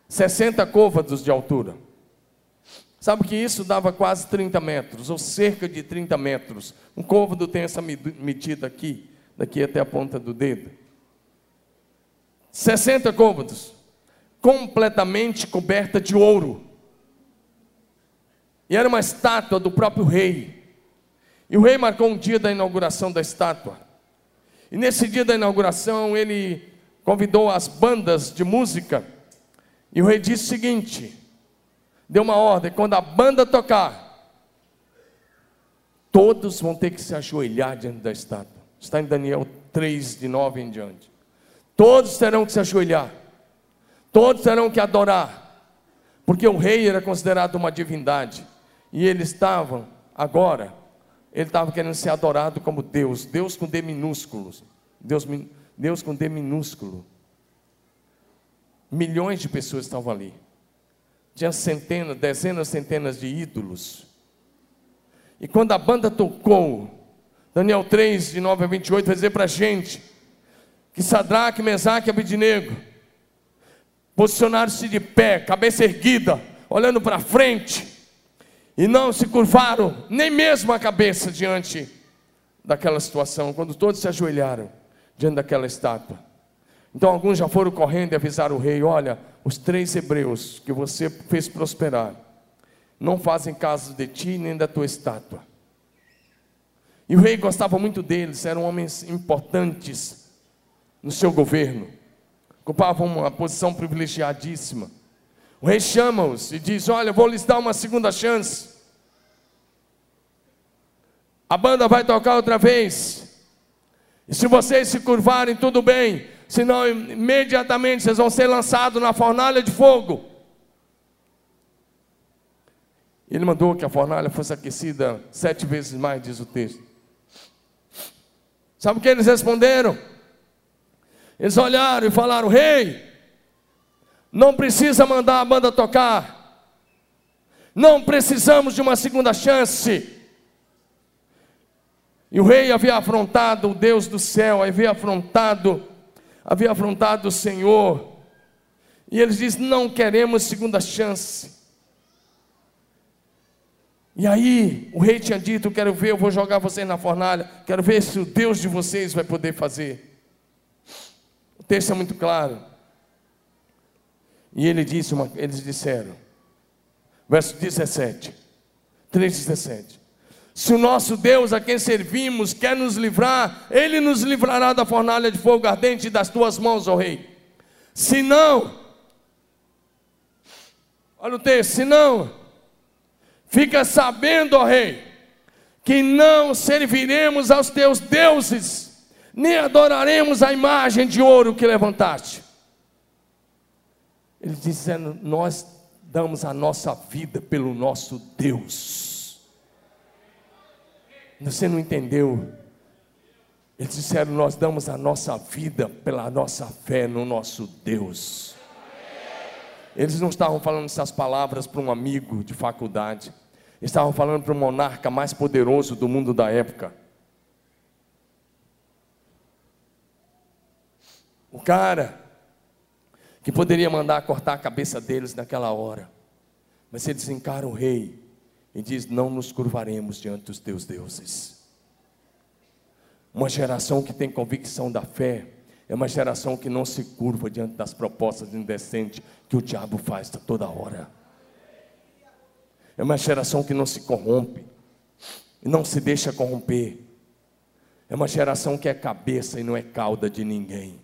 60 côvados de altura. Sabe que isso dava quase 30 metros, ou cerca de 30 metros. Um côvado tem essa medida aqui, daqui até a ponta do dedo. 60 côvados completamente coberta de ouro. E era uma estátua do próprio rei. E o rei marcou um dia da inauguração da estátua. E nesse dia da inauguração, ele convidou as bandas de música. E o rei disse o seguinte: deu uma ordem: quando a banda tocar, todos vão ter que se ajoelhar diante da estátua. Está em Daniel 3, de 9 em diante. Todos terão que se ajoelhar. Todos terão que adorar, porque o rei era considerado uma divindade, e eles estavam, agora, ele estava querendo ser adorado como Deus, Deus com D minúsculos, Deus, Deus com D minúsculo. Milhões de pessoas estavam ali, tinha centenas, dezenas, centenas de ídolos. E quando a banda tocou, Daniel 3, de 9 a 28, vai dizer para a gente que Sadraque, Mesaque e Abidnego posicionaram-se de pé, cabeça erguida, olhando para frente, e não se curvaram nem mesmo a cabeça diante daquela situação, quando todos se ajoelharam diante daquela estátua. Então alguns já foram correndo e avisaram o rei: Olha, os três hebreus que você fez prosperar não fazem caso de ti nem da tua estátua. E o rei gostava muito deles, eram homens importantes no seu governo ocupavam uma posição privilegiadíssima. O rei chama-os e diz: Olha, vou lhes dar uma segunda chance. A banda vai tocar outra vez. E se vocês se curvarem, tudo bem. Senão, imediatamente vocês vão ser lançados na fornalha de fogo. Ele mandou que a fornalha fosse aquecida sete vezes mais, diz o texto. Sabe o que eles responderam? Eles olharam e falaram: Rei, não precisa mandar a banda tocar, não precisamos de uma segunda chance. E o rei havia afrontado o Deus do céu, havia afrontado, havia afrontado o Senhor. E eles dizem: não queremos segunda chance. E aí, o rei tinha dito: Quero ver, eu vou jogar vocês na fornalha, quero ver se o Deus de vocês vai poder fazer texto é muito claro. E ele disse uma, eles disseram: Verso 17. 3,17. Se o nosso Deus, a quem servimos, quer nos livrar, Ele nos livrará da fornalha de fogo ardente das tuas mãos, ó Rei. Se não, olha o texto, se não, fica sabendo, ó Rei, que não serviremos aos teus deuses, nem adoraremos a imagem de ouro que levantaste. Ele dizendo: Nós damos a nossa vida pelo nosso Deus. Você não entendeu? Eles disseram: Nós damos a nossa vida pela nossa fé no nosso Deus. Eles não estavam falando essas palavras para um amigo de faculdade, estavam falando para o monarca mais poderoso do mundo da época. O cara que poderia mandar cortar a cabeça deles naquela hora. Mas eles encaram o rei e diz: Não nos curvaremos diante dos teus deuses. Uma geração que tem convicção da fé é uma geração que não se curva diante das propostas indecentes que o diabo faz toda hora. É uma geração que não se corrompe e não se deixa corromper. É uma geração que é cabeça e não é cauda de ninguém.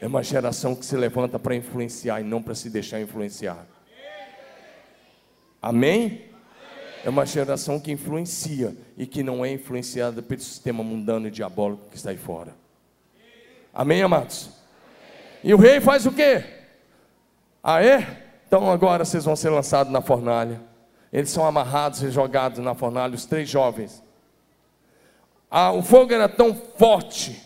É uma geração que se levanta para influenciar e não para se deixar influenciar. Amém? É uma geração que influencia e que não é influenciada pelo sistema mundano e diabólico que está aí fora. Amém, amados? E o rei faz o quê? Ah, é? Então agora vocês vão ser lançados na fornalha. Eles são amarrados e jogados na fornalha, os três jovens. Ah, o fogo era tão forte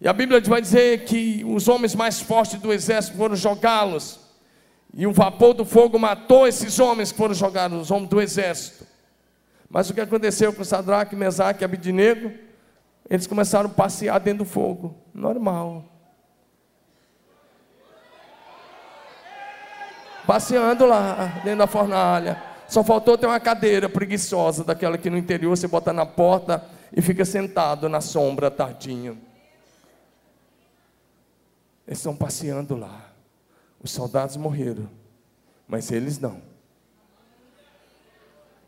e a Bíblia vai dizer que os homens mais fortes do exército foram jogá-los. E o vapor do fogo matou esses homens que foram jogados, os homens do exército. Mas o que aconteceu com Sadraque, Mesaque e Abidinego? Eles começaram a passear dentro do fogo. Normal. Passeando lá, dentro da fornalha. Só faltou ter uma cadeira preguiçosa, daquela que no interior você bota na porta e fica sentado na sombra tardinho. Eles estão passeando lá. Os soldados morreram, mas eles não.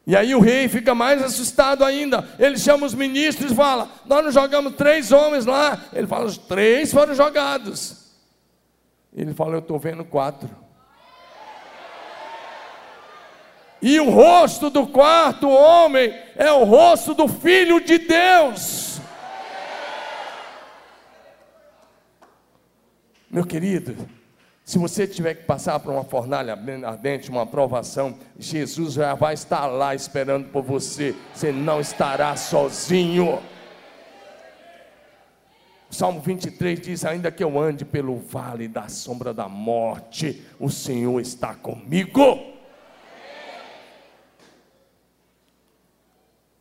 E aí o rei fica mais assustado ainda. Ele chama os ministros e fala: Nós não jogamos três homens lá. Ele fala: Os três foram jogados. Ele fala: Eu estou vendo quatro. E o rosto do quarto homem é o rosto do filho de Deus. Meu querido, se você tiver que passar por uma fornalha ardente, uma aprovação, Jesus já vai estar lá esperando por você. Você não estará sozinho. O Salmo 23 diz: Ainda que eu ande pelo vale da sombra da morte, o Senhor está comigo.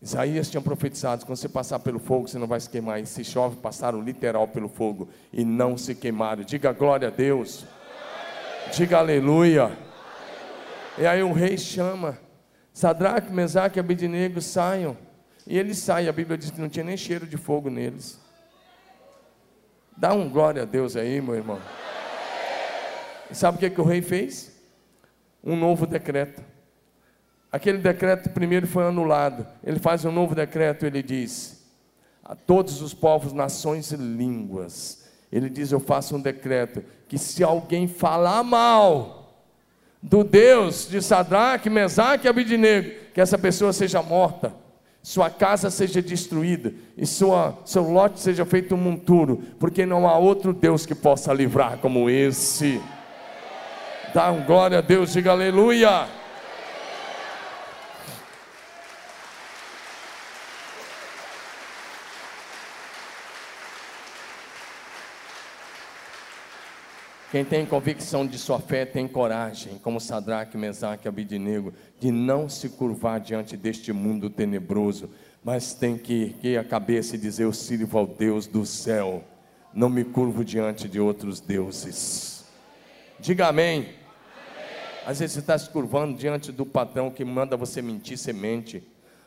Isaías tinha profetizado: quando você passar pelo fogo, você não vai se queimar. E se chove, passaram literal pelo fogo e não se queimaram. Diga glória a Deus. Diga aleluia. E aí o rei chama: Sadraque, Mesaque e Abednego saiam. E eles saem. A Bíblia diz que não tinha nem cheiro de fogo neles. Dá um glória a Deus aí, meu irmão. E sabe o que, que o rei fez? Um novo decreto. Aquele decreto primeiro foi anulado. Ele faz um novo decreto, ele diz: a todos os povos, nações e línguas. Ele diz: Eu faço um decreto que se alguém falar mal do Deus de Sadraque, Mesaque e Abidinego, que essa pessoa seja morta, sua casa seja destruída e sua, seu lote seja feito um monturo, porque não há outro Deus que possa livrar como esse. Dá um glória a Deus, diga aleluia. Quem tem convicção de sua fé tem coragem, como Sadraque, Mesaque e Abidinego, de não se curvar diante deste mundo tenebroso, mas tem que erguer a cabeça e dizer: Eu sirvo ao Deus do céu, não me curvo diante de outros deuses. Diga amém. amém. Às vezes você está se curvando diante do patrão que manda você mentir, você mente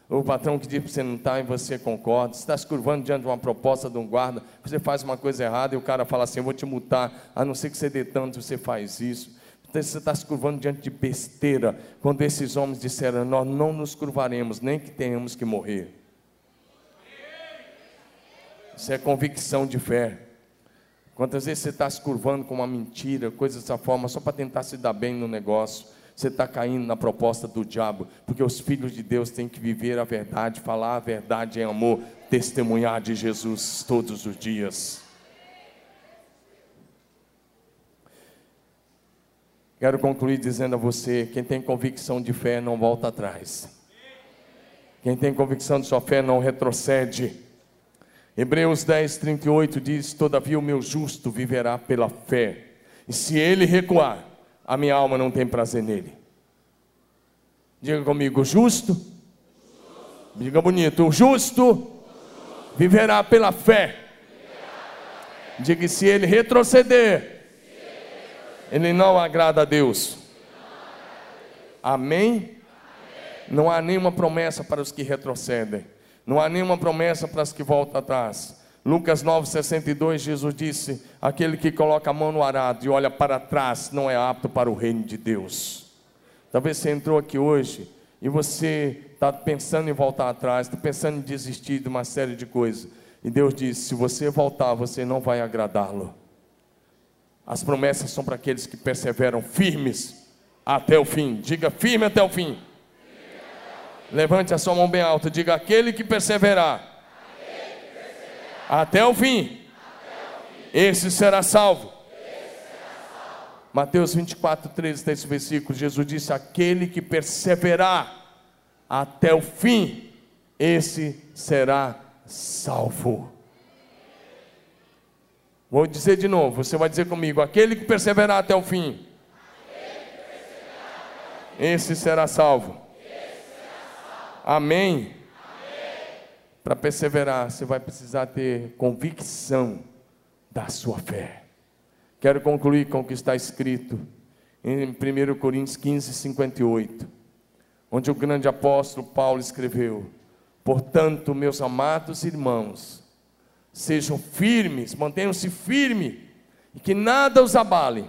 o patrão que diz para você não estar tá e você concorda, você está se curvando diante de uma proposta de um guarda, você faz uma coisa errada e o cara fala assim: Eu vou te multar, a não ser que você dê tanto, você faz isso. você está se curvando diante de besteira, quando esses homens disseram: Nós não nos curvaremos, nem que tenhamos que morrer. Isso é convicção de fé. Quantas vezes você está se curvando com uma mentira, coisa dessa forma, só para tentar se dar bem no negócio, você está caindo na proposta do diabo, porque os filhos de Deus têm que viver a verdade, falar a verdade em amor, testemunhar de Jesus todos os dias. Quero concluir dizendo a você: quem tem convicção de fé não volta atrás. Quem tem convicção de sua fé não retrocede. Hebreus 10, 38 diz: Todavia o meu justo viverá pela fé, e se ele recuar, a minha alma não tem prazer nele. Diga comigo, justo. Diga bonito, o justo viverá pela fé. Diga se ele retroceder, ele não agrada a Deus. Amém? Não há nenhuma promessa para os que retrocedem. Não há nenhuma promessa para os que voltam atrás. Lucas 9,62, Jesus disse: Aquele que coloca a mão no arado e olha para trás não é apto para o reino de Deus. Talvez você entrou aqui hoje e você está pensando em voltar atrás, está pensando em desistir de uma série de coisas. E Deus disse: se você voltar, você não vai agradá-lo. As promessas são para aqueles que perseveram firmes até o fim. Diga firme até o fim. Levante a sua mão bem alta. Diga: aquele que perseverar, Até, o fim, esse será salvo. Mateus 24, 13 tem esse versículo. Jesus disse: Aquele que perseverar até o fim, esse será salvo. Vou dizer de novo, você vai dizer comigo: aquele que perseverar até o fim, esse será salvo. Amém? Para perseverar, você vai precisar ter convicção da sua fé. Quero concluir com o que está escrito em 1 Coríntios 15, 58, onde o grande apóstolo Paulo escreveu: Portanto, meus amados irmãos, sejam firmes, mantenham-se firmes, e que nada os abale,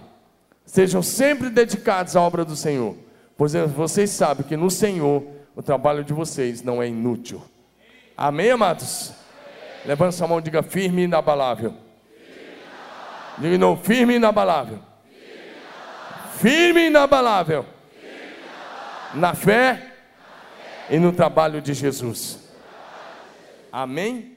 sejam sempre dedicados à obra do Senhor, pois vocês sabem que no Senhor o trabalho de vocês não é inútil. Amém, amados? Levanta sua mão e diga firme e inabalável. Diga novo, firme e inabalável. Firme e inabalável. Na fé e no trabalho de Jesus. Amém?